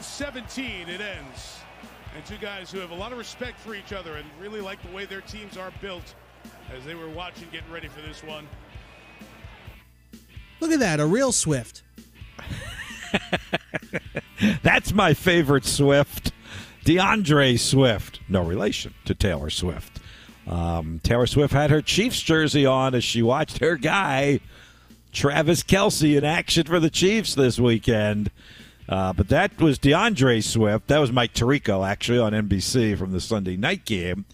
31 17, it ends. And two guys who have a lot of respect for each other and really like the way their teams are built as they were watching, getting ready for this one. Look at that, a real Swift. That's my favorite Swift. DeAndre Swift. No relation to Taylor Swift. Um, Taylor Swift had her Chiefs jersey on as she watched her guy Travis Kelce, in action for the Chiefs this weekend. Uh, but that was DeAndre Swift. That was Mike Tirico, actually, on NBC from the Sunday night game.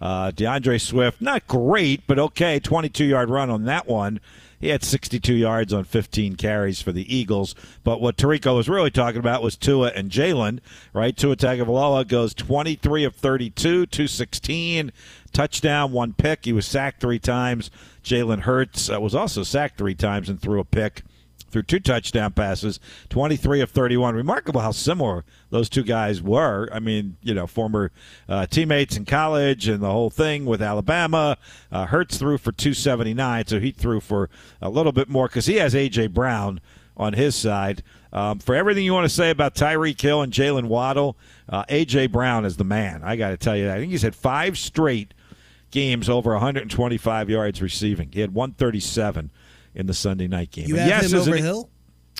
Uh, DeAndre Swift, not great, but okay. 22 yard run on that one. He had 62 yards on 15 carries for the Eagles. But what Tirico was really talking about was Tua and Jalen, right? Tua Tagovailoa goes 23 of 32, 216, touchdown, one pick. He was sacked three times. Jalen Hurts uh, was also sacked three times and threw a pick through two touchdown passes, 23 of 31. Remarkable how similar those two guys were. I mean, you know, former uh, teammates in college and the whole thing with Alabama. Uh, Hurts threw for 279, so he threw for a little bit more because he has A.J. Brown on his side. Um, for everything you want to say about Tyreek Hill and Jaylen Waddle, uh, A.J. Brown is the man. I got to tell you that. I think he's had five straight games over 125 yards receiving. He had 137 in the Sunday night game. You have yes, him over Hill.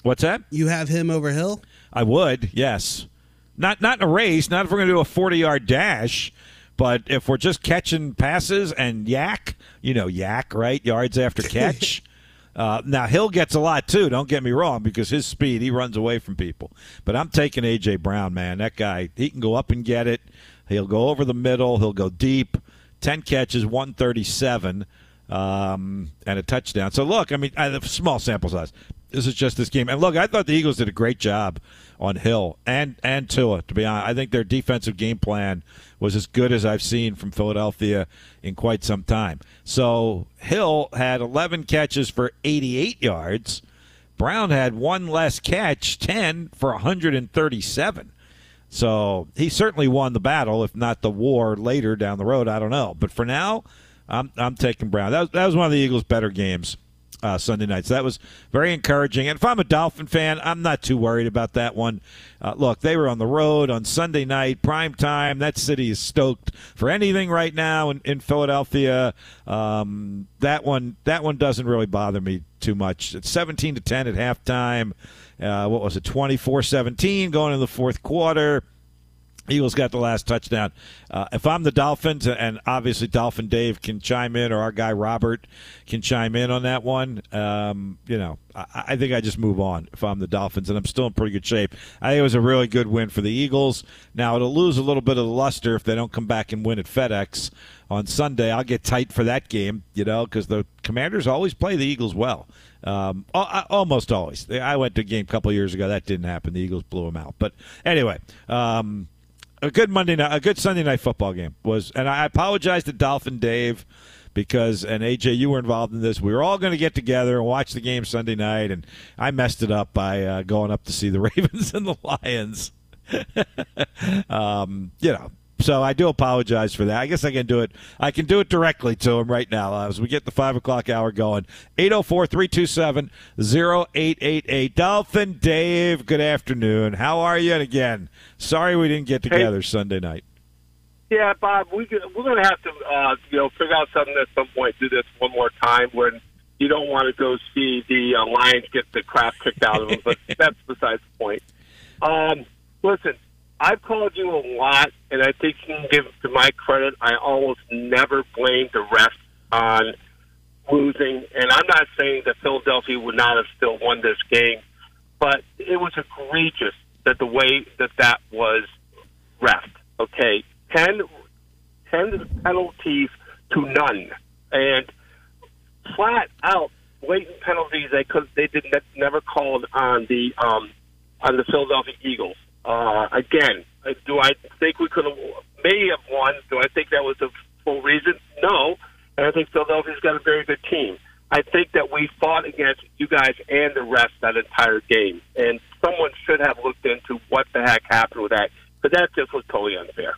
What's that? You have him over Hill. I would. Yes. Not not in a race. Not if we're going to do a 40 yard dash. But if we're just catching passes and YAC, you know, YAC, right? Yards after catch. Uh, now Hill gets a lot too. Don't get me wrong, because his speed, he runs away from people. But I'm taking AJ Brown, man. That guy, he can go up and get it. He'll go over the middle. He'll go deep. 10 catches, 137, um, and a touchdown. So, look, I mean, I have small sample size. This is just this game. And look, I thought the Eagles did a great job on Hill and, and Tua, to be honest. I think their defensive game plan was as good as I've seen from Philadelphia in quite some time. So, Hill had 11 catches for 88 yards. Brown had one less catch, 10 for 137. So he certainly won the battle, if not the war later down the road. I don't know. But for now, I'm, I'm taking Brown. That was, that was one of the Eagles' better games uh, Sunday night. So that was very encouraging. And if I'm a Dolphin fan, I'm not too worried about that one. Uh, look, they were on the road on Sunday night, prime time. That city is stoked for anything right now in, in Philadelphia. Um, that one, that one doesn't really bother me too much. It's 17 to 10 at halftime. Uh, what was it, 24 17 going into the fourth quarter. Eagles got the last touchdown. Uh, if I'm the Dolphins, and obviously Dolphin Dave can chime in, or our guy Robert can chime in on that one, um, you know, I, I, think I just move on if I'm the Dolphins, and I'm still in pretty good shape. I think it was a really good win for the Eagles. Now, it'll lose a little bit of the luster if they don't come back and win at FedEx on Sunday. I'll get tight for that game, you know, because the Commanders always play the Eagles well. Um, almost always. I went to a game a couple years ago. That didn't happen. The Eagles blew them out. But anyway, um, a good Monday night, a good Sunday night football game was, and I apologize to Dolphin Dave because and AJ, you were involved in this. We were all going to get together and watch the game Sunday night, and I messed it up by uh, going up to see the Ravens and the Lions. um, you know, so I do apologize for that. I guess I can do it. I can do it directly to him right now as we get the five o'clock hour going. 804 327 0888. Dolphin Dave, good afternoon. How are you? And again, sorry we didn't get together hey. Sunday night. Yeah, Bob, we, we're going to have to, uh, you know, figure out something at some point, do this one more time when you don't want to go see the uh, Lions get the crap kicked out of them, but that's besides the point. Um, listen, I've called you a lot, and I think you can give to my credit. I almost never blame the refs on losing, and I'm not saying that Philadelphia would not have still won this game, but it was egregious that the way that that was refed. Okay, ten, ten penalties to none, and flat out blatant penalties they could they did ne- never called on the um, on the Philadelphia Eagles. Uh, again, uh, do I think we could have may have won? Do I think that was the full reason? No, and I think Philadelphia's got a very good team. I think that we fought against you guys and the rest that entire game, and someone should have looked into what the heck happened with that, but that just was totally unfair.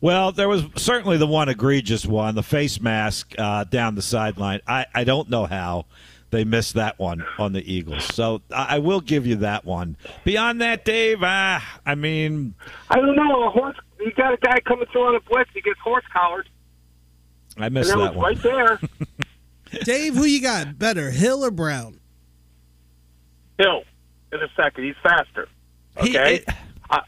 Well, there was certainly the one egregious one, the face mask uh, down the sideline. I, I don't know how they missed that one on the Eagles. So I, I will give you that one. Beyond that, Dave, uh, I mean, I don't know. A horse, you got a guy coming through on a blitz. He gets horse collared, I and missed that that one. right there. Dave, who you got better, Hill or Brown? Hill in a second. He's faster. He- Okay. it- I,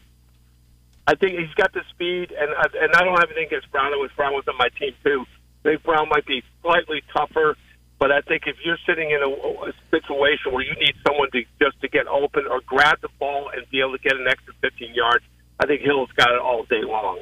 I think he's got the speed, and and I don't have anything against Brown. I wish Brown was on my team too. I think Brown might be slightly tougher, but I think if you're sitting in a, a situation where you need someone to just to get open or grab the ball and be able to get an extra 15 yards, I think Hill's got it all day long.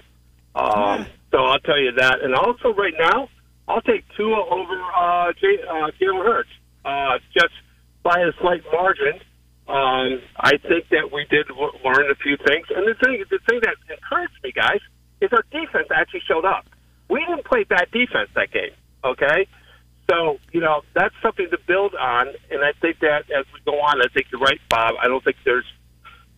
Um, so I'll tell you that. And also, right now, I'll take Tua over uh, J- uh, Jalen Hurts uh, just by a slight margin. Um, I think that we did w- learn a few things, and the thing, the thing that encouraged me, guys, is our defense actually showed up. We didn't play bad defense that game. Okay, so you know that's something to build on, and I think that as we go on, I think you're right, Bob. I don't think there's,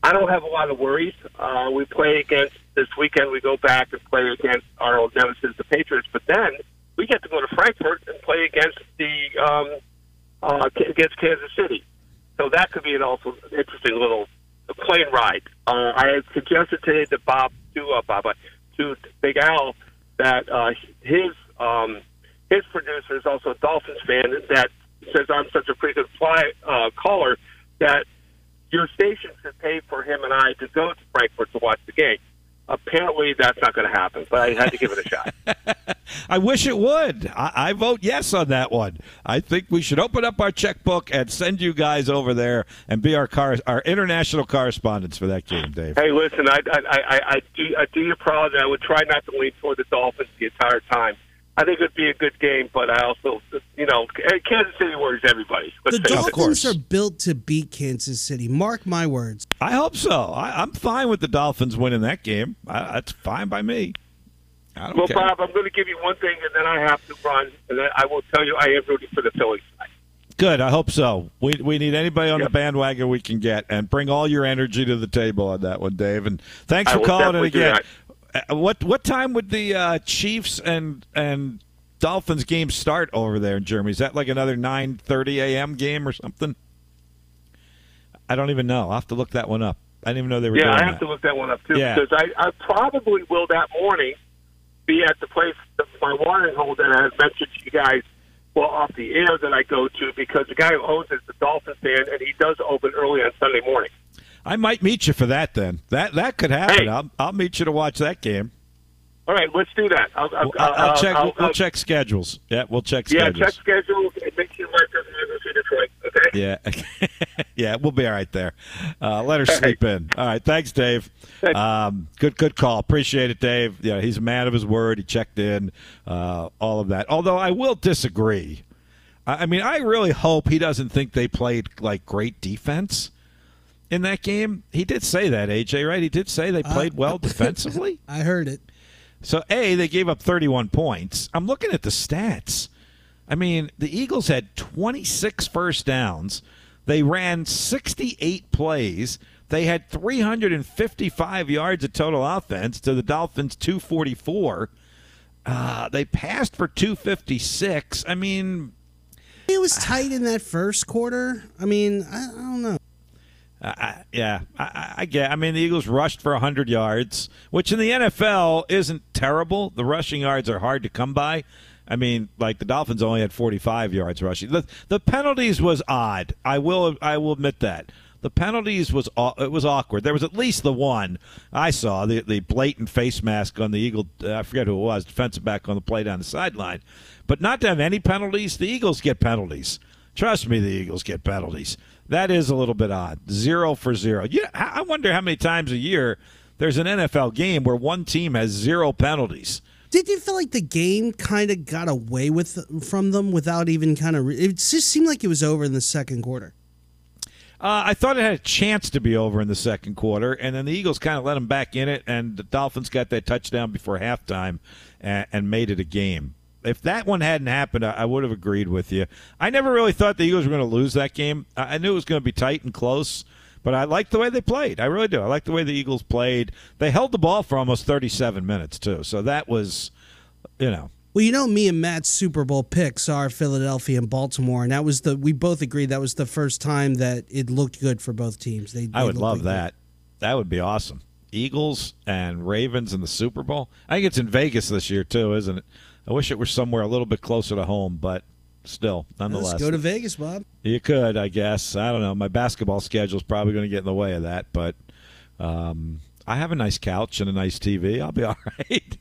I don't have a lot of worries. Uh, we play against this weekend. We go back and play against our old nemesis, the Patriots, but then we get to go to Frankfurt and play against the um, uh, against Kansas City. So that could be an also interesting little plane ride. Uh, I had suggested today to Bob to uh, Bob to Big Al that uh, his um, his producer is also a Dolphins fan that says I'm such a freaking fly uh, caller that your station should pay for him and I to go to Frankfurt to watch the game. Apparently, that's not going to happen, but I had to give it a shot. I wish it would. I, I vote yes on that one. I think we should open up our checkbook and send you guys over there and be our car, our international correspondents for that game, Dave. Hey, listen, I, I, I, I do I do you proud, and I would try not to lean toward the Dolphins the entire time. I think it would be a good game, but I also, you know, eh, Kansas City worries everybody. Let's The. Dolphins are built to beat Kansas City. Mark my words. I hope so. I, I'm fine with the Dolphins winning that game. I, that's fine by me. I don't Well, care. Bob, I'm going to give you one thing, and then I have to run, and then I will tell you I am rooting for the Phillies. tonight. Good. I hope so. We we need anybody on Yep. the bandwagon we can get, and bring all your energy to the table on that one, Dave. And thanks I for calling it definitely do again. Uh, What what time would the uh, Chiefs and and Dolphins game start over there in Germany? Is that like another nine thirty a.m. game or something? I don't even know. I'll have to look that one up. I didn't even know they were Yeah, I have that. to look that one up too Yeah. because I, I probably will that morning be at the place, my watering hole that I had mentioned to you guys, well, off the air that I go to because the guy who owns it is a Dolphins fan, and he does open early on Sunday morning. I might meet you for that then. That that could happen. Hey. I'll I'll meet you to watch that game. All right, let's do that. I'll, I'll, We'll- I'll, check. I'll- we'll, we'll check schedules. Yeah, we'll check schedules. Yeah, check schedule and make sure Mark doesn't have to Detroit. Okay. Yeah, yeah, we'll be all right there. Uh, let her sleep in. All right, thanks, Dave. Thanks. Um, good, good call. Appreciate it, Dave. Yeah, he's a man of his word. He checked in, uh, all of that. Although I will disagree. I I mean, I really hope he doesn't think they played like great defense in that game. He did say that, AJ, right? He did say they played well defensively. I heard it. So, A, they gave up 31 points. I'm looking at the stats. I mean, the Eagles had 26 first downs. They ran 68 plays. They had 355 yards of total offense to the Dolphins' 244. Uh, they passed for 256. I mean, It was tight in that first quarter. I mean, I, I don't know. I, yeah, I, I- I get. I mean, the Eagles rushed for 100 yards, which in the NFL isn't terrible. The rushing yards are hard to come by. I mean, like the Dolphins only had 45 yards rushing. The, the penalties was odd. I will. I will admit that the penalties was it was awkward. There was at least the one I saw the the blatant face mask on the Eagle. Uh, I forget who it was, defensive back on the play down the sideline. But not to have any penalties. The Eagles get penalties. Trust me, the Eagles get penalties. That is a little bit odd. Zero for zero. Yeah, I wonder how many times a year there's an NFL game where one team has zero penalties. Did you feel like the game kind of got away with from them without even kind of? It just seemed like it was over in the second quarter. Uh, I thought it had a chance to be over in the second quarter, and then the Eagles kind of let them back in it, and the Dolphins got that touchdown before halftime and, and made it a game. If that one hadn't happened, I, I would have agreed with you. I never really thought the Eagles were going to lose that game. I, I knew it was going to be tight and close, but I liked the way they played. I really do. I like the way the Eagles played. They held the ball for almost 37 minutes, too. So that was, you know, Well, you know, me and Matt's Super Bowl picks are Philadelphia and Baltimore, and that was the we both agreed that was the first time that it looked good for both teams. They, I would love like that. That would be awesome. Eagles and Ravens in the Super Bowl. I think it's in Vegas this year too, isn't it? I wish it were somewhere a little bit closer to home, but still, nonetheless. Let's go to Vegas, Bob. You could, I guess. I don't know. My basketball schedule is probably going to get in the way of that, but um, I have a nice couch and a nice TV. I'll be all right.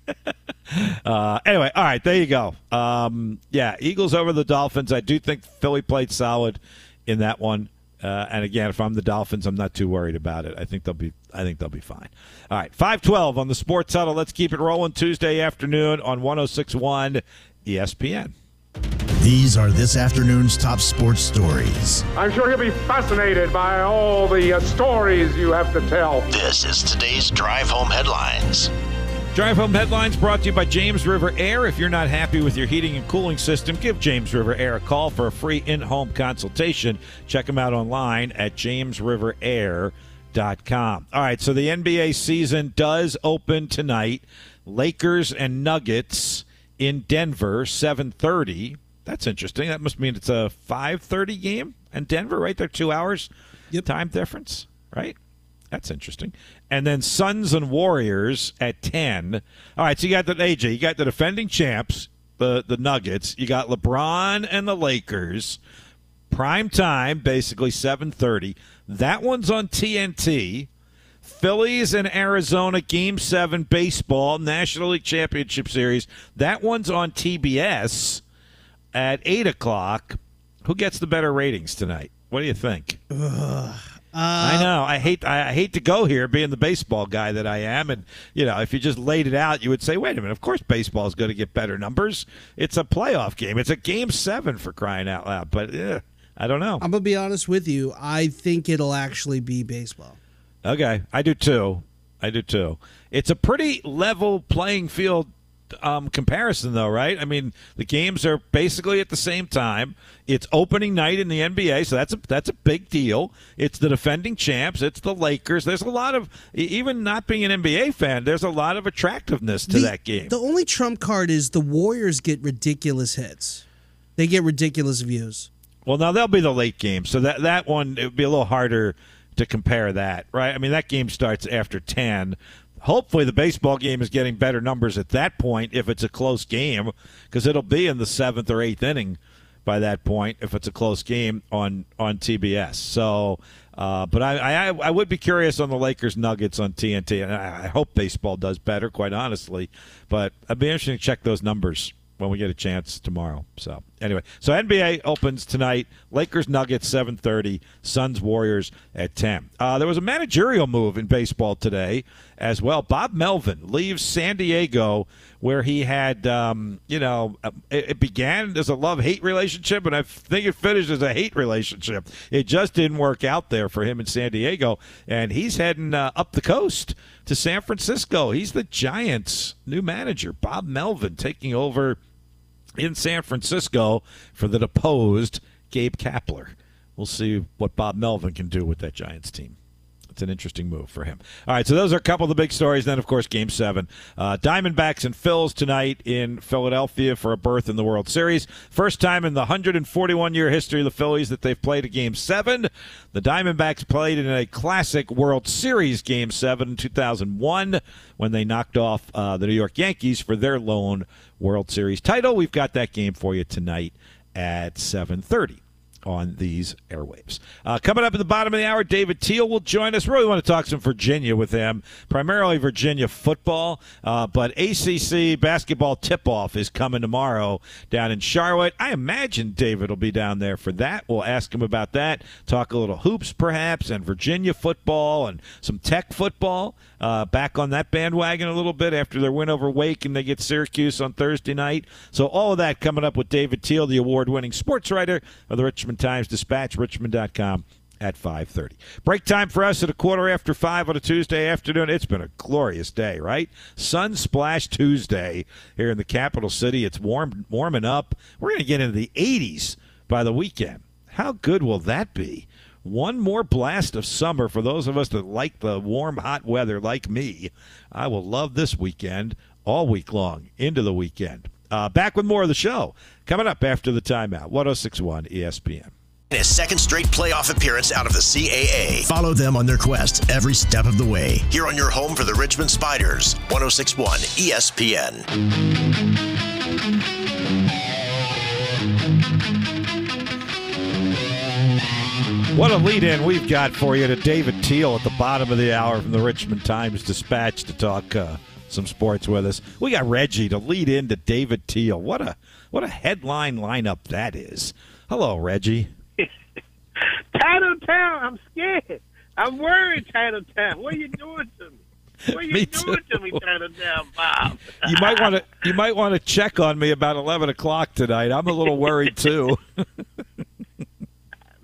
uh, anyway, all right, there you go. Um, yeah, Eagles over the Dolphins. I do think Philly played solid in that one. Uh, and again, if I'm the Dolphins, I'm not too worried about it. I think they'll be. I think they'll be fine. All right, five twelve on the Sports Huddle. Let's keep it rolling Tuesday afternoon on 106.1 ESPN. These are this afternoon's top sports stories. I'm sure he'll be fascinated by all the uh, stories you have to tell. This is today's Drive Home Headlines. Drive Home Headlines brought to you by James River Air. If you're not happy with your heating and cooling system, give James River Air a call for a free in home consultation. Check them out online at jamesriverair.com. All right, so the NBA season does open tonight. Lakers and Nuggets in Denver, 7:30. That's interesting. That must mean it's a 5:30 game in Denver, right? They're 2 hours Yep. time difference, right? That's interesting. And then Suns and Warriors at 10. All right, so you got the AJ, you got the defending champs, the the Nuggets, you got LeBron and the Lakers. Prime time, basically 7:30. That one's on TNT. Phillies and Arizona Game 7 baseball National League Championship Series. That one's on TBS at 8 o'clock. Who gets the better ratings tonight? What do you think? I know. I hate. I I hate to go here, being the baseball guy that I am, and you know, if you just laid it out, you would say, "Wait a minute. Of course, baseball is going to get better numbers. It's a playoff game. It's a game seven for crying out loud." But eh, I don't know. I'm gonna be honest with you. I think it'll actually be baseball. Okay, I do too. I do too. It's a pretty level playing field um, comparison, though, right? I mean, the games are basically at the same time. It's opening night in the NBA, so that's a that's a big deal. It's the defending champs. It's the Lakers. There's a lot of even not being an NBA fan. There's a lot of attractiveness to The- that game. The only trump card is the Warriors get ridiculous hits. They get ridiculous views. Well, now they'll be the late game, so that that one it would be a little harder to compare that, right? I mean, that game starts after ten. Hopefully, the baseball game is getting better numbers at that point if it's a close game, because it'll be in the seventh or eighth inning by that point if it's a close game on on TBS. So, uh, but I, I I would be curious on the Lakers Nuggets on TNT, and I, I hope baseball does better, quite honestly. But I'd be interested to check those numbers when we get a chance tomorrow. So anyway, so NBA opens tonight. Lakers Nuggets seven thirty. Suns Warriors at ten. Uh, there was a managerial move in baseball today as well. Bob Melvin leaves San Diego, where he had um, you know uh, it, it began as a love hate relationship, and I think it finished as a hate relationship. It just didn't work out there for him in San Diego, and he's heading uh, up the coast to San Francisco. He's the Giants' new manager, Bob Melvin, taking over in San Francisco for the deposed Gabe Kapler. We'll see what Bob Melvin can do with that Giants team. It's an interesting move for him. All right, so those are a couple of the big stories. Then, of course, Game Seven, uh, Diamondbacks and Phils tonight in Philadelphia for a berth in the World Series. First time in the 141 year history of the Phillies that they've played a Game Seven. The Diamondbacks played in a classic World Series Game Seven in 2001 when they knocked off uh, the New York Yankees for their lone World Series title. We've got that game for you tonight at 7:30. On these airwaves. Uh, coming up at the bottom of the hour, David Teel will join us. Really want to talk some Virginia with him, primarily Virginia football, uh, but ACC basketball tip off is coming tomorrow down in Charlotte. I imagine David will be down there for that. We'll ask him about that, talk a little hoops perhaps, and Virginia football and some tech football. Uh, back on that bandwagon a little bit after their win over Wake and they get Syracuse on Thursday night. So all of that coming up with David Teel, the award-winning sports writer of the Richmond Times. Dispatch, Richmond.com at 5.30 break time for us at a quarter after 5 on a tuesday afternoon. It's been a glorious day right? Sun splash tuesday here in the capital city. It's warm warming up. We're going to get into the 80s by the weekend. How good will that be? One more blast of summer for those of us that like the warm, hot weather like me. I will love this weekend all week long into the weekend. Uh, back with more of the show coming up after the timeout. 1061 ESPN. A second straight playoff appearance out of the CAA. Follow them on their quest every step of the way. Here on your home for the Richmond Spiders, 1061 ESPN. What a lead in we've got for you to David Teel at the bottom of the hour from the Richmond Times Dispatch to talk uh, some sports with us. We got Reggie to lead in to David Teel. What a what a headline lineup that is. Hello, Reggie. Titletown, I'm scared. I'm worried, Titletown. What are you doing to me? What are you Me doing too. to me, Titletown, Bob? You might want to you might want to check on me about eleven o'clock tonight. I'm a little worried too.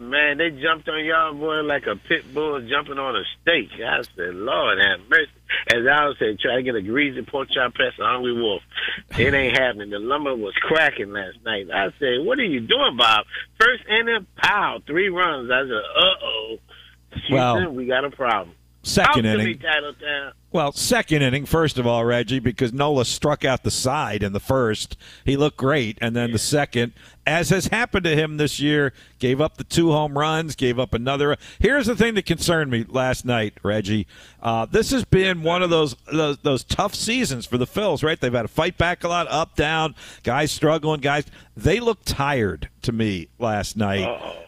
Man, they jumped on y'all boy like a pit bull jumping on a steak. I said, Lord have mercy. As I was saying, try to get a greasy pork chop press, a hungry wolf. It ain't happening. The lumber was cracking last night. I said, what are you doing, Bob? First inning, pow, three runs. I said, uh-oh. Well, we got a problem. Second me, inning. Well, second inning, first of all, Reggie, because Nola struck out the side in the first. He looked great. And then the second, as has happened to him this year, gave up the two home runs, gave up another. Here's the thing that concerned me last night, Reggie. Uh, this has been one of those, those those tough seasons for the Phils, right? They've had to fight back a lot, up, down, guys struggling, guys. They look tired to me last night.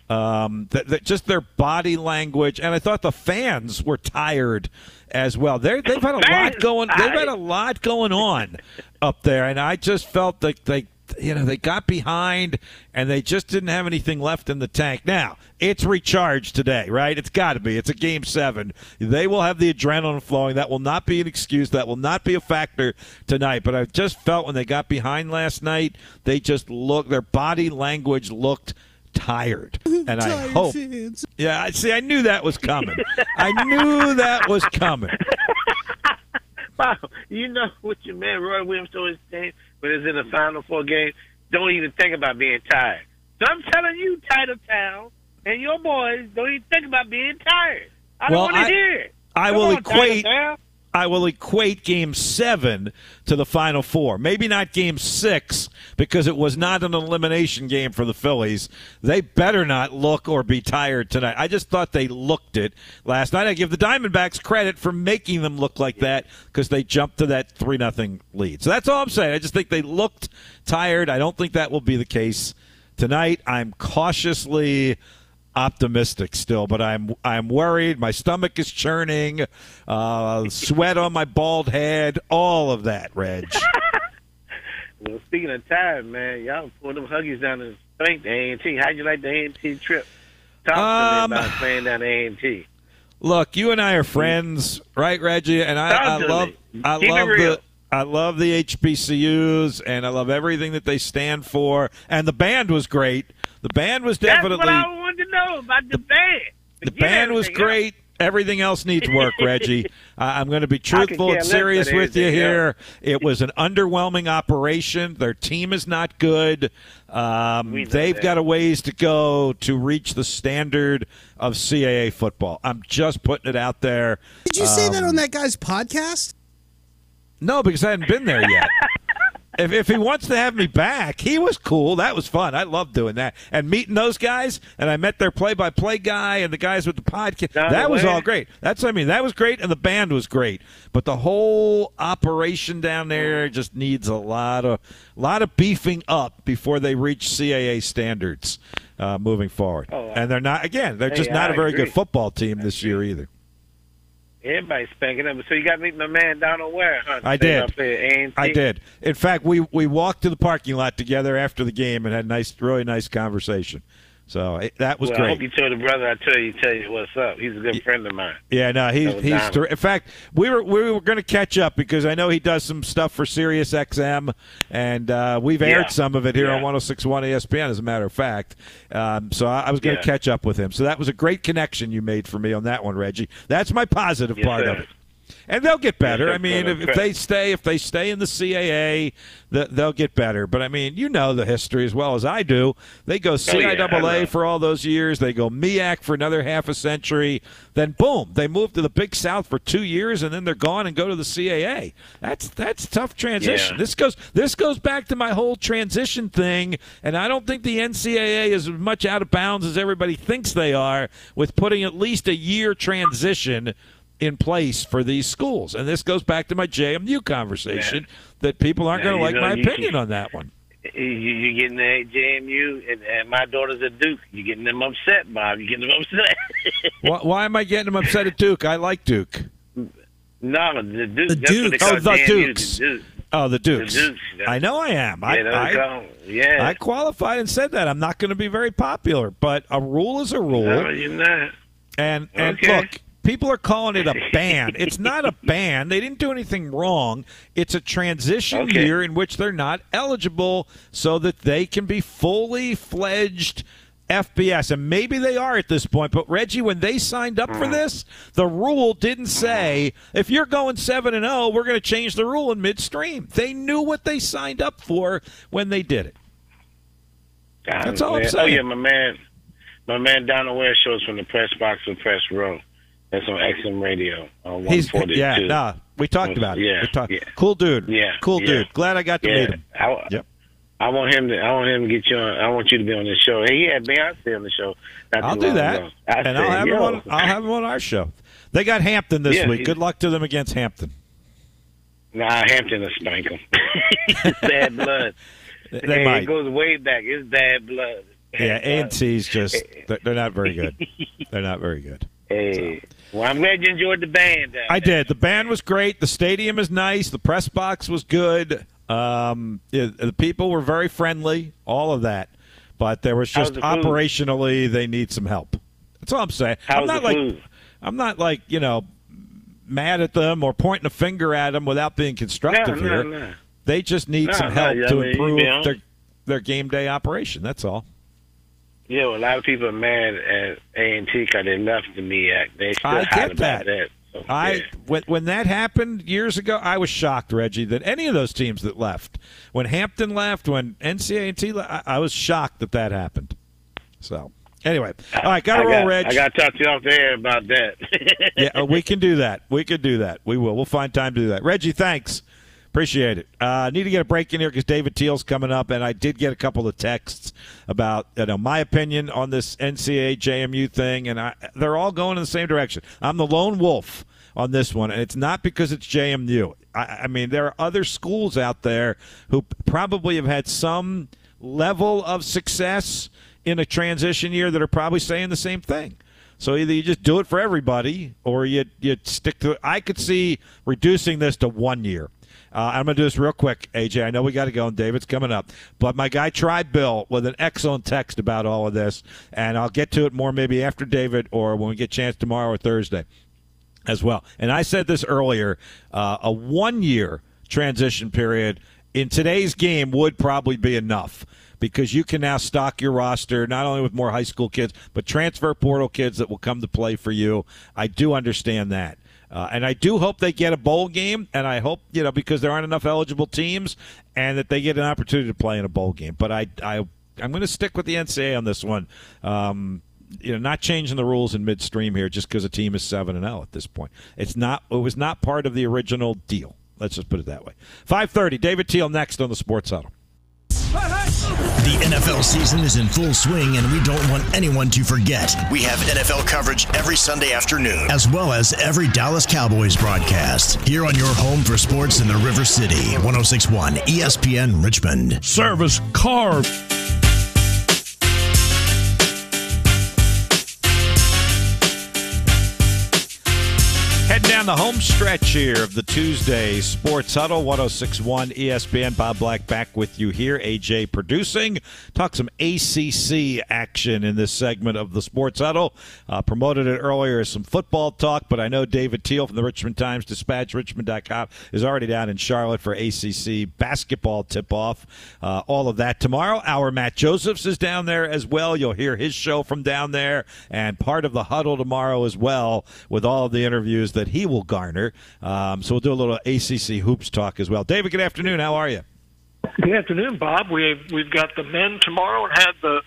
Um, th- th- just their body language, and I thought the fans were tired as well. They're, they've had a lot going. They've had a lot going on up there, and I just felt like they, you know, they got behind and they just didn't have anything left in the tank. Now it's recharged today, right? It's got to be. It's a game seven. They will have the adrenaline flowing. That will not be an excuse. That will not be a factor tonight. But I just felt when they got behind last night, they just looked. Their body language looked tired, and I Tired hope. Yeah, I see. I knew that was coming. I knew that was coming. Wow, you know what your man Roy Williams always saying when it's in the Final Four game? Don't even think about being tired. So I'm telling you, Titletown, and your boys, don't even think about being tired. I don't want to hear it. I Come will on, equate- Titletown. I will equate game seven to the final four. Maybe not game six because it was not an elimination game for the Phillies. They better not look or be tired tonight. I just thought they looked it last night. I give the Diamondbacks credit for making them look like that because they jumped to that 3 nothing lead. So that's all I'm saying. I just think they looked tired. I don't think that will be the case tonight. I'm cautiously optimistic still, but I'm I'm worried. My stomach is churning, uh, sweat on my bald head, all of that, Reg. Well, speaking of time, man, y'all pull them huggies down and spank the A&T. How'd you like the A&T trip? Talk Um, to me about playing down the A&T. Look, you and I are friends, right, Reggie? And I, I love me. I Keep love the I love the HBCUs and I love everything that they stand for. And the band was great. The band was definitely. That's definitely what I wanted to know about the band. The Forget band was everything else. great. Everything else needs work, Reggie. I I'm going to be truthful and serious with you anything here. It was an underwhelming operation. Their team is not good. Um, they've that. got a ways to go to reach the standard of CAA football. I'm just putting it out there. Did you say that Um, on that guy's podcast? No, because I hadn't been there yet. if, if he wants to have me back, he was cool. That was fun. I love doing that. And meeting those guys, and I met their play by play guy and the guys with the podcast. Down that was way. all great. That's what I mean. That was great, and the band was great. But the whole operation down there just needs a lot of lot of beefing up before they reach CAA standards. uh, moving forward. Oh, and they're not again. They're hey, just not I a very agree. good football team this year either. Everybody's spanking them. So you got to meet my man Donald Ware, huh? I did. There, at A&T. I did. In fact, we we walked to the parking lot together after the game and had a nice, really nice conversation. So it, that was well, I hope you told the brother I tell you, tell you what's up. He's a good friend of mine. Yeah, no, he's he's. Ter- in fact, we were we were going to catch up because I know he does some stuff for Sirius XM, and uh, we've aired Yeah. some of it here on Yeah. 106.1 ESPN. As a matter of fact, um, so I, I was going to Yeah. catch up with him. So that was a great connection you made for me on that one, Reggie. That's my positive Yes, part sir. of it. And they'll get better. I mean, if, if they stay, if they stay in the CAA, the, they'll get better. But I mean, you know the history as well as I do. They go Oh, yeah, CIAA for all those years. They go MEAC for another half a century. Then boom, they move to the Big South for two years, and then they're gone and go to the CAA. That's that's a tough transition. Yeah. This goes this goes back to my whole transition thing, and I don't think the NCAA is as much out of bounds as everybody thinks they are with putting at least a year transition in place for these schools. And this goes back to my JMU conversation that people aren't going to like know, my opinion can- on that one. You, you getting the JMU, and, and my daughter's a Duke. You're getting them upset, Bob? You're getting them upset? why, why am I getting them upset at Duke? I like Duke. no, the Duke. The that's what they Dukes. call Oh, the Dukes. The Dukes. Oh, the Dukes. Dukes. I know I am. I, yeah, I, yeah. I qualified and said that I'm not going to be very popular, but a rule is a rule. no, you're not. And and Okay. look, people are calling it a ban. it's not a ban. They didn't do anything wrong. It's a transition Okay. year in which they're not eligible so that they can be fully fledged FBS. And maybe they are at this point, but Reggie, when they signed up for mm. this, the rule didn't say if you're going 7 and 0, we're going to change the rule in midstream. They knew what they signed up for when they did it. That's all I'm. Oh saying. yeah, my man, my man Donald Ware shows from the press box and press row. That's on XM Radio on He's yeah, nah, we talked about it. Yeah, we talked. yeah. Cool dude. Yeah, Cool yeah. dude. Glad I got to yeah. meet him. I, Yep. I want him to. I want him to get you on. I want you to be on the show. Hey, he had Beyonce on the show. I'll do that, ago. I and said, I'll have Yo. him on. I'll have him on our show. They got Hampton this Yeah, week. Good luck to them against Hampton. Nah, Hampton will spank it's bad blood. They Hey, might. It goes way back. It's bad blood. Yeah, A and T's just they're, they're not very good. They're not very good. Hey, well, I'm glad you enjoyed the band. I did. The band was great. The stadium is nice. The press box was good. Um, yeah, the people were very friendly. All of that, but there was just the food? operationally they need some help. That's all I'm saying. I'm How's not the like food? I'm not like you know mad at them or pointing a finger at them without being constructive No, here. no, no. They just need some help I to mean, you improve their their game day operation. That's all. Yeah, well, a lot of people are mad at A and T because they left the MEAC. They still I get about that. that. So, I yeah. when when that happened years ago, I was shocked, Reggie, that any of those teams that left, when Hampton left, when NCAA left, I, I was shocked that that happened. So anyway, all right, got to I roll, got, Reg. I got to talk to you off the air about that. yeah, uh, we can do that. We can do that. We will. We'll find time to do that. Reggie, thanks. Appreciate it. Uh, need to get a break in here because David Teel's coming up, and I did get a couple of texts about you know my opinion on this NCAA JMU thing, and I, they're all going in the same direction. I'm the lone wolf on this one, and it's not because it's JMU. I, I mean, there are other schools out there who probably have had some level of success in a transition year that are probably saying the same thing. So either you just do it for everybody, or you you stick to it. I could see reducing this to one year. Uh, I'm going to do this real quick, AJ. I know we got to go, and David's coming up. But my guy tried Bill with an excellent text about all of this, and I'll get to it more maybe after David or when we get a chance tomorrow or Thursday as well. And I said this earlier uh, a one year transition period in today's game would probably be enough because you can now stock your roster not only with more high school kids, but transfer portal kids that will come to play for you. I do understand that. Uh, and I do hope they get a bowl game, and I hope you know because there aren't enough eligible teams, and that they get an opportunity to play in a bowl game. But I, I, I'm going to stick with the NCAA on this one. Um, you know, not changing the rules in midstream here just because a team is seven and zero at this point. It's not. It was not part of the original deal. Let's just put it that way. Five thirty. David Teel next on the Sports Huddle. The NFL season is in full swing, and we don't want anyone to forget. We have NFL coverage every Sunday afternoon, as well as every Dallas Cowboys broadcast. Here on your home for sports in the River City, 1061 ESPN Richmond. Service car. Down the home stretch here of the Tuesday Sports Huddle, 1061 ESPN. Bob Black back with you here. AJ producing. Talk some ACC action in this segment of the Sports Huddle. Uh, promoted it earlier as some football talk, but I know David Teel from the Richmond Times Dispatch, Richmond.com, is already down in Charlotte for ACC basketball tip off. Uh, all of that tomorrow. Our Matt Josephs is down there as well. You'll hear his show from down there and part of the huddle tomorrow as well with all of the interviews that he will garner. Um, so we'll do a little ACC hoops talk as well. David, good afternoon. How are you? Good afternoon, Bob. We've we've got the men tomorrow and had the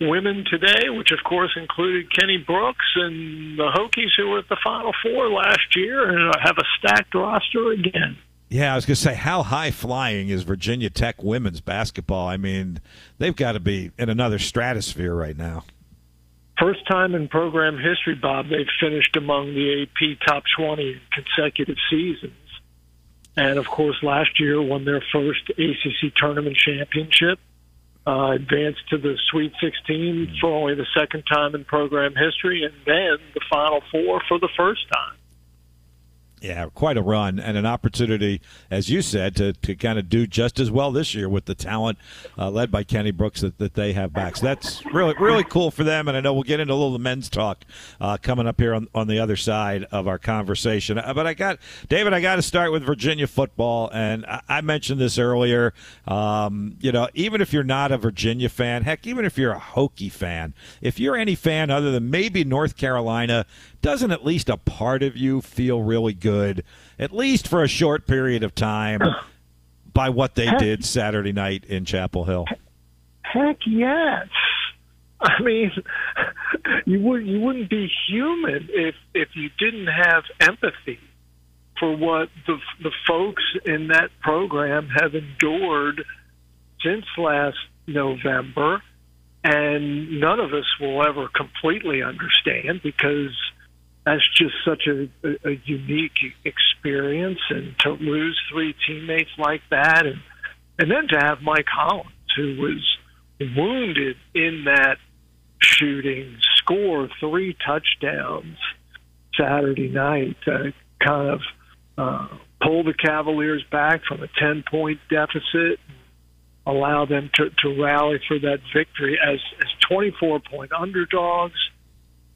women today, which of course included Kenny Brooks and the Hokies who were at the Final Four last year and have a stacked roster again. Yeah, I was going to say, how high flying is Virginia Tech women's basketball? I mean, they've got to be in another stratosphere right now. First time in program history, Bob, they've finished among the AP top 20 in consecutive seasons. And of course, last year won their first ACC tournament championship, uh, advanced to the Sweet 16 for only the second time in program history, and then the Final Four for the first time. Yeah, quite a run and an opportunity, as you said, to, to kind of do just as well this year with the talent uh, led by Kenny Brooks that, that they have back. So that's really really cool for them. And I know we'll get into a little the men's talk uh, coming up here on, on the other side of our conversation. Uh, but I got David, I got to start with Virginia football, and I, I mentioned this earlier. Um, you know, even if you're not a Virginia fan, heck, even if you're a Hokie fan, if you're any fan other than maybe North Carolina, doesn't at least a part of you feel really good, at least for a short period of time, by what they did Saturday night in Chapel Hill? Heck yes. I mean, you would you wouldn't be human if if you didn't have empathy for what the the folks in that program have endured since last November, and none of us will ever completely understand because that's just such a, a, a unique experience, and to lose three teammates like that, and and then to have Mike Hollins, who was wounded in that shooting, score three touchdowns Saturday night, uh, kind of uh, pull the Cavaliers back from a ten point deficit, allow them to, to rally for that victory as as twenty four point underdogs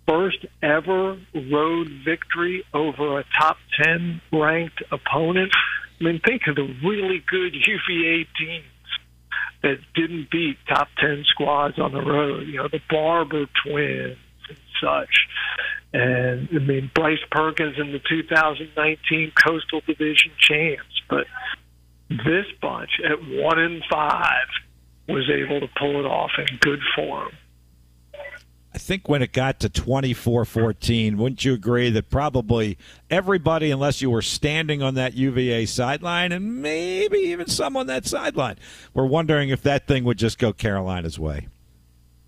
first ever road victory over a top 10 ranked opponent. I mean, think of the really good UVA teams that didn't beat top 10 squads on the road, you know, the Barber twins and such. And I mean, Bryce Perkins in the 2019 Coastal Division champs. But this bunch at one and five was able to pull it off in good form. I think when it got to 24 14, wouldn't you agree that probably everybody, unless you were standing on that UVA sideline and maybe even some on that sideline, were wondering if that thing would just go Carolina's way?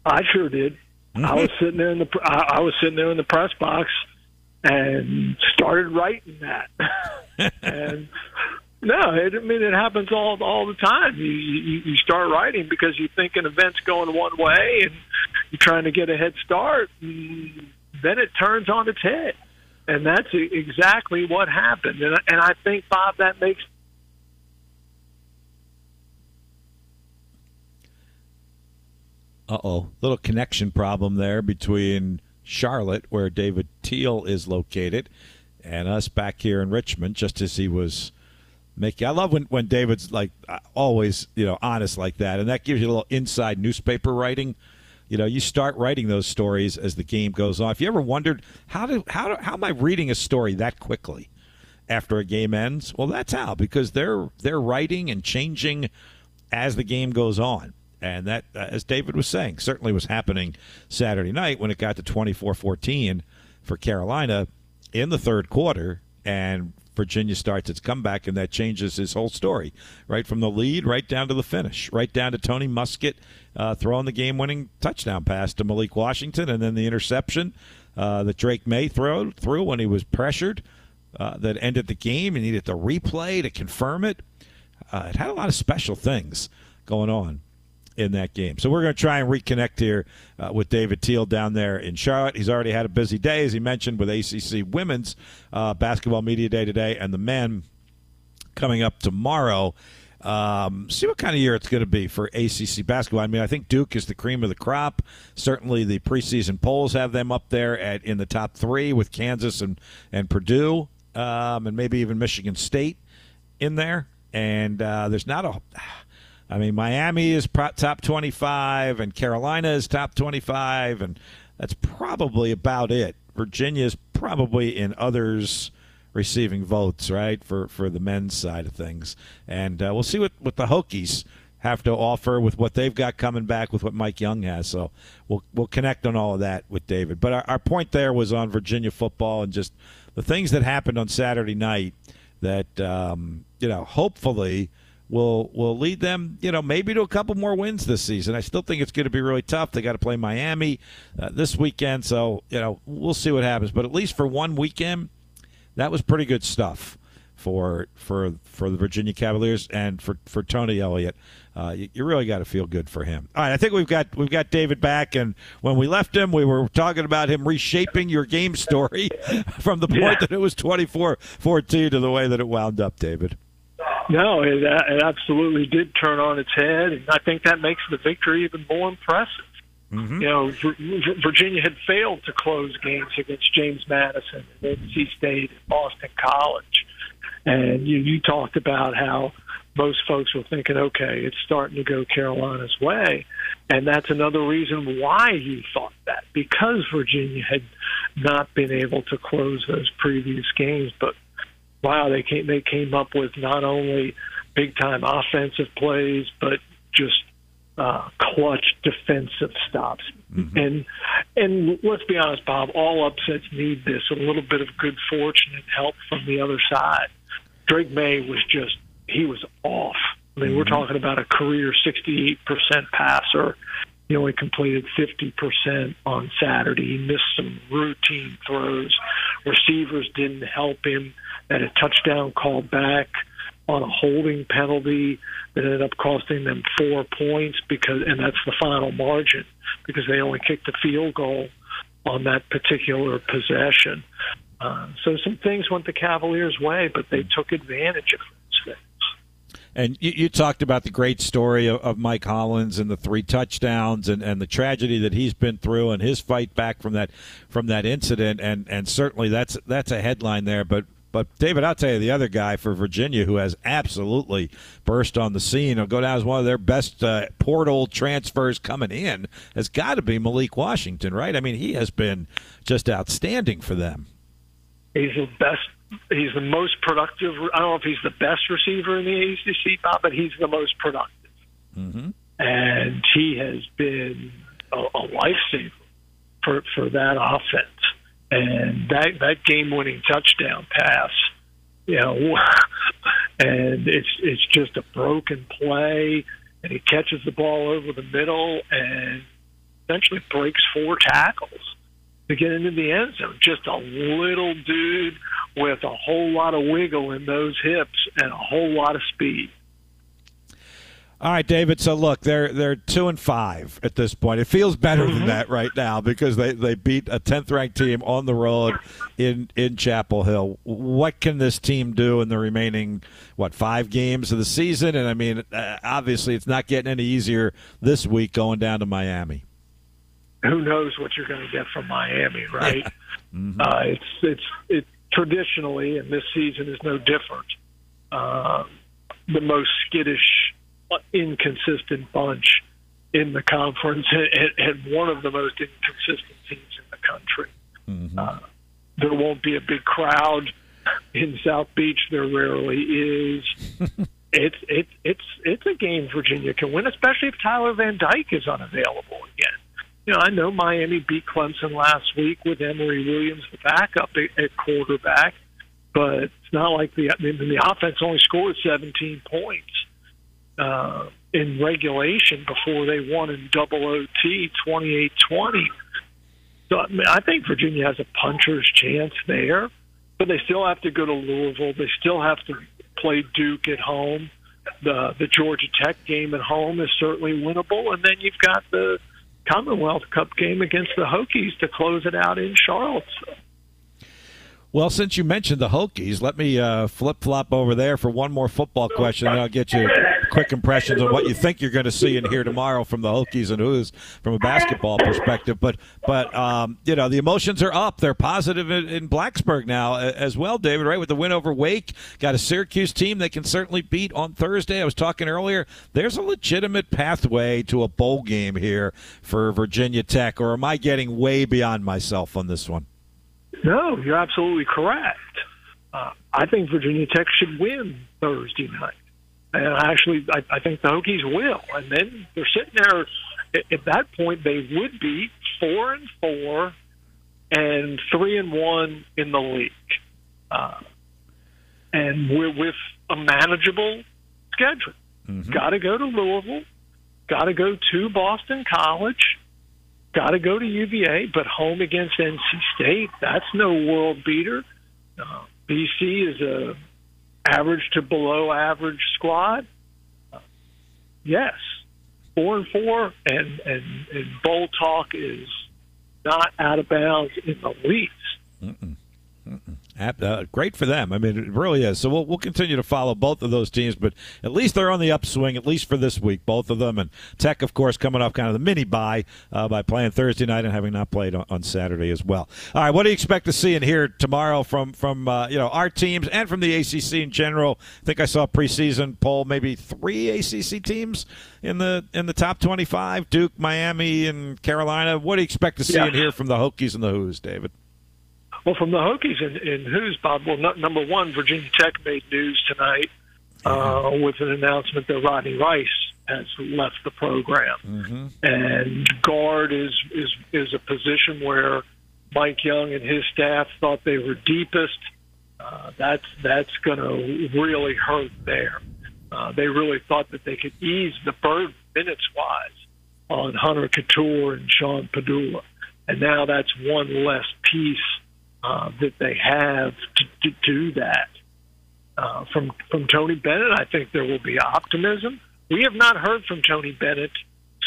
I sure did. I mm-hmm. was sitting there in the I was sitting there in the press box and started writing that. and no, it, I mean it happens all all the time. You, you you start writing because you think an event's going one way and trying to get a head start. Then it turns on its head, and that's exactly what happened. And and I think Bob that makes Uh oh, little connection problem there between Charlotte, where David Teel is located, and us back here in Richmond, just as he was Mickey. I love when, when David's like uh, always, you know, honest like that, and that gives you a little inside newspaper writing. You know, you start writing those stories as the game goes on. If you ever wondered how do how do, how am I reading a story that quickly after a game ends? Well, that's how because they're they're writing and changing as the game goes on. And that, uh, as David was saying, certainly was happening Saturday night when it got to 24 14 for Carolina in the third quarter. And Virginia starts its comeback, and that changes his whole story, right from the lead right down to the finish, right down to Tony Muskett uh, throwing the game-winning touchdown pass to Malik Washington, and then the interception uh, that Drake Maye threw threw when he was pressured uh, that ended the game. He needed the replay to confirm it. Uh, it had a lot of special things going on in that game. So we're going to try and reconnect here uh, with David Teel down there in Charlotte. He's already had a busy day, as he mentioned, with ACC Women's uh, Basketball Media Day today and the men coming up tomorrow. Um, see what kind of year it's going to be for ACC basketball. I mean, I think Duke is the cream of the crop. Certainly, the preseason polls have them up there at in the top three with Kansas and and Purdue, um, and maybe even Michigan State in there. And uh, there's not a. I mean, Miami is pro- top 25, and Carolina is top 25, and that's probably about it. Virginia is probably in others receiving votes, right, for, for the men's side of things. And uh, we'll see what, what the Hokies have to offer with what they've got coming back with what Mike Young has. So we'll we'll connect on all of that with David. But our, our point there was on Virginia football and just the things that happened on Saturday night that um, you know hopefully will will lead them you know maybe to a couple more wins this season. I still think it's going to be really tough. They got to play Miami uh, this weekend, so you know we'll see what happens. But at least for one weekend, that was pretty good stuff for for for the Virginia Cavaliers and for for Tony Elliott. Uh, you, you, really got to feel good for him. All right, I think we've got we've got David back, and when we left him, we were talking about him reshaping your game story from the point yeah. that it was 24-14 to the way that it wound up, David. No, it, uh, it absolutely did turn on its head, and I think that makes the victory even more impressive. Mm-hmm. You know, Virginia had failed to close games against James Madison, and NC State, and Boston College, and you, you talked about how most folks were thinking, okay, it's starting to go Carolina's way. And that's another reason why he thought that, because Virginia had not been able to close those previous games. But wow, they came they came up with not only big time offensive plays, but just uh, clutch defensive stops. Mm-hmm. And and let's be honest, Bob, all upsets need this a little bit of good fortune and help from the other side. Drake Maye was just he was off. I mean, mm-hmm. we're talking about a career 68% passer. He only completed 50% on Saturday. He missed some routine throws. Receivers didn't help him. Had a touchdown called back on a holding penalty that ended up costing them four points because, and that's the final margin because they only kicked a field goal on that particular possession. Uh, so some things went the Cavaliers' way, but they took advantage of things. And you, you, talked about the great story of, of, Mike Hollins and the three touchdowns and, and the tragedy that he's been through and his fight back from that from that incident and, and certainly that's that's a headline there. But but David, I'll tell you the other guy for Virginia who has absolutely burst on the scene or go down as one of their best uh, portal transfers coming in has got to be Malik Washington, right? I mean, he has been just outstanding for them. He's the best he's the most productive. I don't know if he's the best receiver in the ACC, Bob, but he's the most productive. Mm-hmm. And he has been a, a lifesaver for for that offense. And that that game winning touchdown pass, you know, and it's it's just a broken play, and he catches the ball over the middle and essentially breaks four tackles to get into the end zone. Just a little dude with a whole lot of wiggle in those hips and a whole lot of speed. All right, David. So look, they're they're two and five at this point. It feels better mm-hmm. than that right now because they, they beat a tenth ranked team on the road in in Chapel Hill. What can this team do in the remaining what five games of the season? And I mean, uh, obviously, it's not getting any easier this week going down to Miami. Who knows what you're going to get from Miami, right? mm-hmm. uh, it's it's it traditionally, and this season is no different. Uh, the most skittish inconsistent bunch in the conference and, and one of the most inconsistent teams in the country. Mm-hmm. Uh, there won't be a big crowd in South Beach. There rarely is. it's it's it's it's a game Virginia can win, especially if Tyler Van Dyke is unavailable again. You know, I know Miami beat Clemson last week with Emory Williams, the backup at, quarterback, but it's not like the I mean, the offense only scored 17 points uh, in regulation before they won in double OT 28 20. So I, mean, I think Virginia has a puncher's chance there, but they still have to go to Louisville. They still have to play Duke at home. the the Georgia Tech game at home is certainly winnable, and then you've got the Commonwealth Cup game against the Hokies to close it out in Charlottesville. Well, since you mentioned the Hokies, let me uh, flip flop over there for one more football question, and I'll get you quick impressions of what you think you're going to see and hear tomorrow from the Hokies and Hoos from a basketball perspective. But, but um, you know, the emotions are up. They're positive in, in Blacksburg now as well, David. Right with the win over Wake, got a Syracuse team they can certainly beat on Thursday. I was talking earlier. There's a legitimate pathway to a bowl game here for Virginia Tech, or am I getting way beyond myself on this one? No, you're absolutely correct. Uh, I think Virginia Tech should win Thursday night. And actually, I, I think the Hokies will. And then they're sitting there. At, at that point, they would be four and four, and three and one in the league, uh, and we're with a manageable schedule. Mm-hmm. Got to go to Louisville. Got to go to Boston College got to go to UVA, but home against NC State, that's no world beater. Uh, BC is a average to below average squad. Yes, four and four, and, and and bowl talk is not out of bounds in the least. Mm-mm. Uh, great for them. I mean, it really is. So we'll, we'll continue to follow both of those teams, but at least they're on the upswing, at least for this week, both of them. And Tech, of course, coming off kind of the mini bye uh, by playing Thursday night and having not played on, on, Saturday as well. All right, what do you expect to see and hear tomorrow from from uh, you know our teams and from the ACC in general? I think I saw a preseason poll, maybe three ACC teams in the in the top twenty-five: Duke, Miami, and Carolina. What do you expect to see yeah. and hear from the Hokies and the Hoos, David? Well, from the Hokies and, and Hoos Bob? Well, not, number one, Virginia Tech made news tonight uh, with an announcement that Rodney Rice has left the program, mm-hmm. and guard is is is a position where Mike Young and his staff thought they were deepest. Uh, that's that's going to really hurt there. Uh, they really thought that they could ease the burden minutes wise on Hunter Cattoor and Sean Pedulla, and now that's one less piece uh, that they have to, to do that. Uh, from from Tony Bennett, I think there will be optimism. We have not heard from Tony Bennett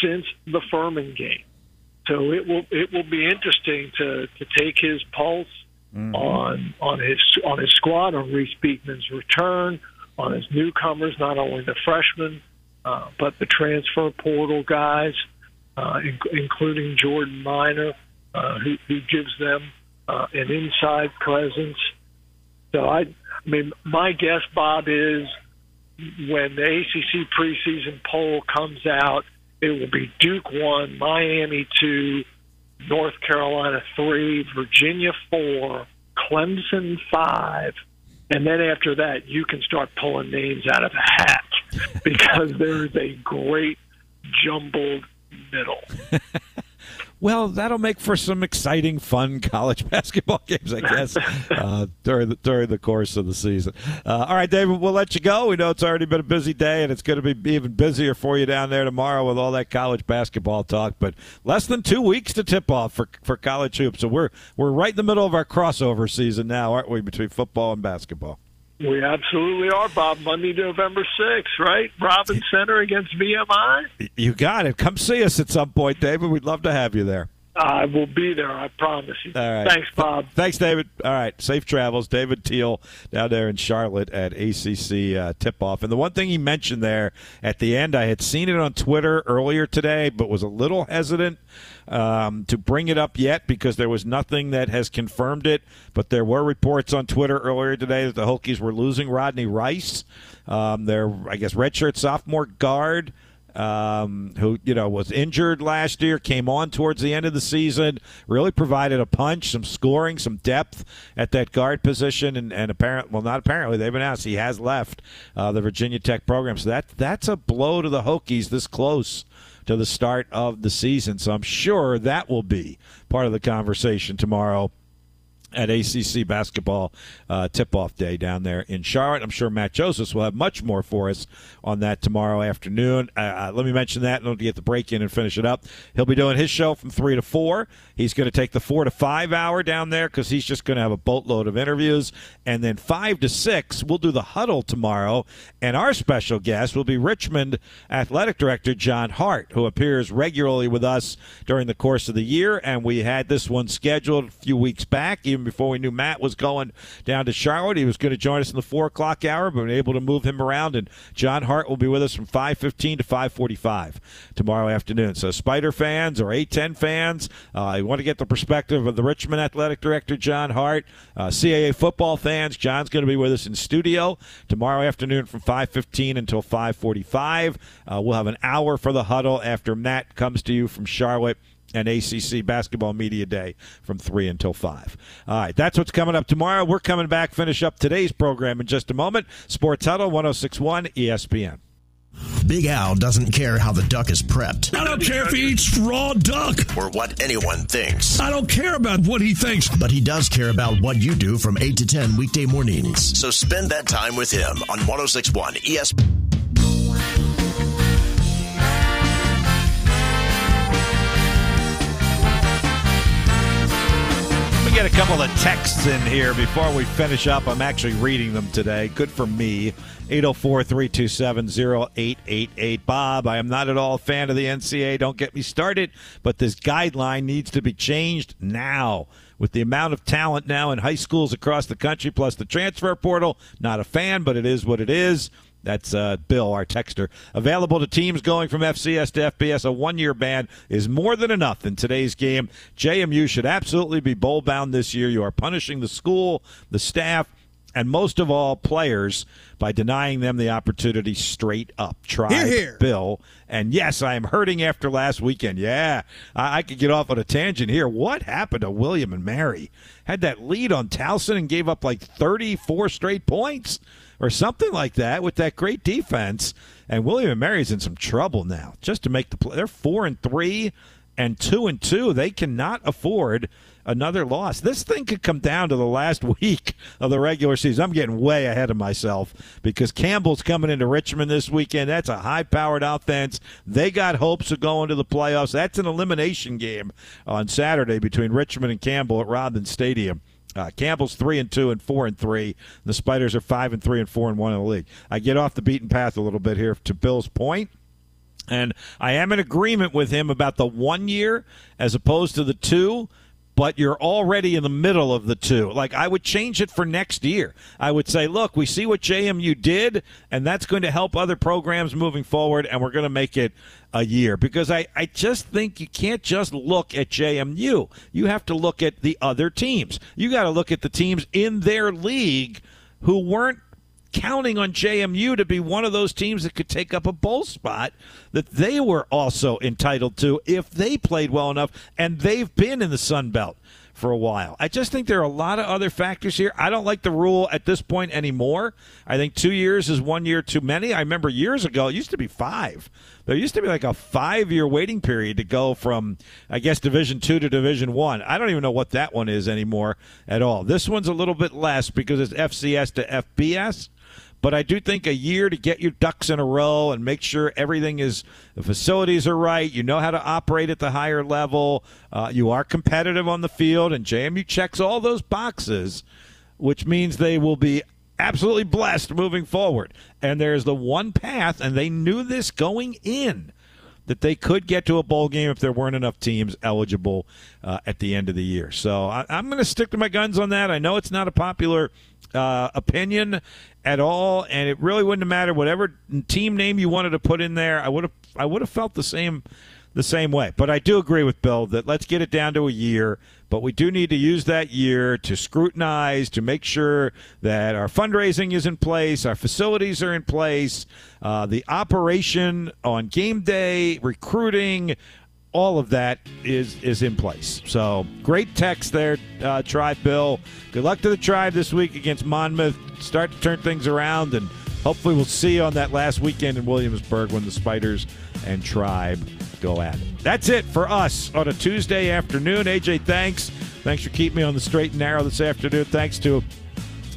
since the Furman game, so it will it will be interesting to to take his pulse mm-hmm. on on his on his squad, on Reece Beekman's return, on his newcomers, not only the freshmen uh, but the transfer portal guys, uh, in, including Jordan Minor, uh, who, who gives them uh, an inside presence. So I, I mean, my guess, Bob, is when the ACC preseason poll comes out, it will be Duke one, Miami two, North Carolina three, Virginia four, Clemson five, and then after that, you can start pulling names out of a hat because there is a great jumbled middle. Well, that'll make for some exciting, fun college basketball games, I guess, uh, during the during the course of the season. Uh, all right, David, we'll let you go. We know it's already been a busy day, and it's going to be even busier for you down there tomorrow with all that college basketball talk. But less than two weeks to tip off for for college hoops, so we're we're right in the middle of our crossover season now, aren't we, between football and basketball? We absolutely are, Bob. Monday, November 6th, right? Robins Center against VMI. You got it. Come see us at some point, David. We'd love to have you there. I will be there. I promise you. All right. Thanks, Bob. Thanks, David. All right. Safe travels. David Teel, down there in Charlotte at ACC uh, tip off. And the one thing he mentioned there at the end, I had seen it on Twitter earlier today, but was a little hesitant um, to bring it up yet because there was nothing that has confirmed it. But there were reports on Twitter earlier today that the Hokies were losing Rodney Rice, um, their, I guess, redshirt sophomore guard um, who you know was injured last year, came on towards the end of the season, really provided a punch, some scoring, some depth at that guard position, and, and apparently, well, not apparently, they've announced he has left uh, the Virginia Tech program. So that that's a blow to the Hokies this close to the start of the season. So I'm sure that will be part of the conversation tomorrow at ACC basketball uh, tip-off day down there in Charlotte. I'm sure Matt Josephs will have much more for us on that tomorrow afternoon. Uh, uh let me mention that and we'll get the break in and finish it up. He'll be doing his show from three to four. He's going to take the four to five hour down there because he's just going to have a boatload of interviews, and then five to six we'll do the huddle tomorrow. And our special guest will be Richmond athletic director John Hart, who appears regularly with us during the course of the year. And we had this one scheduled a few weeks back, even before we knew Matt was going down to Charlotte. He was going to join us in the four o'clock hour, but we are able to move him around. And John Hart will be with us from five fifteen to five forty-five tomorrow afternoon. So Spider fans or A10 fans, uh, want to get the perspective of the Richmond athletic director John Hart. Uh, CAA football fans, John's going to be with us in studio tomorrow afternoon from five fifteen until five forty-five. Uh, we'll have an hour for the huddle after Matt comes to you from Charlotte and ACC Basketball Media Day from 3 until 5. All right, that's what's coming up tomorrow. We're coming back, finish up today's program in just a moment. Sports Huddle 1061 ESPN. Big Al doesn't care how the duck is prepped. I don't care if he eats raw duck. Or what anyone thinks. I don't care about what he thinks. But he does care about what you do from 8 to 10 weekday mornings. So spend that time with him on 1061 ESPN. Get a couple of texts in here before we finish up. I'm actually reading them today. Good for me. 804 327 0888. Bob, I am not at all a fan of the NCAA. Don't get me started, but this guideline needs to be changed now. With the amount of talent now in high schools across the country, plus the transfer portal, not a fan, but it is what it is. That's uh, Bill, our texter. Available to teams going from FCS to FBS, a one year ban is more than enough in today's game. JMU should absolutely be bowl bound this year. You are punishing the school, the staff, and most of all, players by denying them the opportunity straight up. Try here, here. Bill. And yes, I am hurting after last weekend. Yeah, I, I could get off on a tangent here. What happened to William and Mary? Had that lead on Towson and gave up like 34 straight points or something like that with that great defense. And William and Mary's in some trouble now. Just to make the play, they're four and three and two and two. They cannot afford another loss. This thing could come down to the last week of the regular season. I'm getting way ahead of myself because Campbell's coming into Richmond this weekend. That's a high powered offense. They got hopes of going to the playoffs. That's an elimination game on Saturday between Richmond and Campbell at Robins Stadium. Uh, Campbell's three and two and four and three. The Spiders are five and three and four and one in the league. I get off the beaten path a little bit here to Bill's point, and I am in agreement with him about the one year as opposed to the two but you're already in the middle of the two. Like I would change it for next year. I would say, look, we see what JMU did, and that's going to help other programs moving forward, and we're going to make it a year because I, I just think you can't just look at JMU. You have to look at the other teams. You got to look at the teams in their league who weren't counting on JMU to be one of those teams that could take up a bowl spot that they were also entitled to if they played well enough, and they've been in the Sun Belt for a while. I just think there are a lot of other factors here. I don't like the rule at this point anymore. I think two years is one year too many. I remember years ago, it used to be five. There used to be like a five year waiting period to go from, I guess, Division two to Division one. I. I don't even know what that one is anymore at all. This one's a little bit less because it's FCS to FBS. But I do think a year to get your ducks in a row and make sure everything is the facilities are right. You know how to operate at the higher level. Uh, you are competitive on the field, and JMU checks all those boxes, which means they will be absolutely blessed moving forward. And there's the one path, and they knew this going in that they could get to a bowl game if there weren't enough teams eligible uh, at the end of the year. So I, am going to stick to my guns on that. I know it's not a popular uh, opinion at all, and it really wouldn't have mattered whatever team name you wanted to put in there. I would have I would have felt the same the same way. But I do agree with Bill that let's get it down to a year. But we do need to use that year to scrutinize, to make sure that our fundraising is in place, our facilities are in place, uh, the operation on game day, recruiting, all of that is is in place. So great text there, uh, Tribe Bill. Good luck to the Tribe this week against Monmouth. Start to turn things around, and hopefully we'll see you on that last weekend in Williamsburg when the Spiders and Tribe go at it. That's it for us on a Tuesday afternoon. AJ, thanks Thanks for keeping me on the straight and narrow this afternoon. Thanks to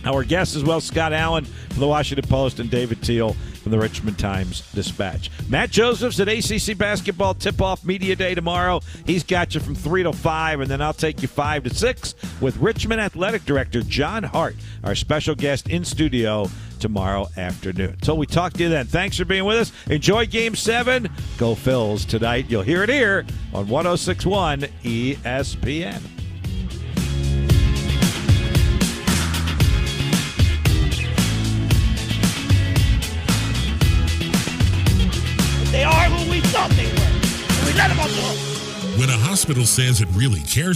our guests as well, Scott Allen from the Washington Post and David Teel from the Richmond Times Dispatch. Matt Josephs at ACC Basketball Tip-Off Media Day tomorrow. He's got you from 3 to 5, and then I'll take you 5 to 6 with Richmond Athletic Director John Hart, our special guest in studio tomorrow afternoon. Until we talk to you then, thanks for being with us. Enjoy Game 7. Go Phils tonight. You'll hear it here on 1061 ESPN. They are who we thought they were. We let them off the hook. When a hospital says it really cares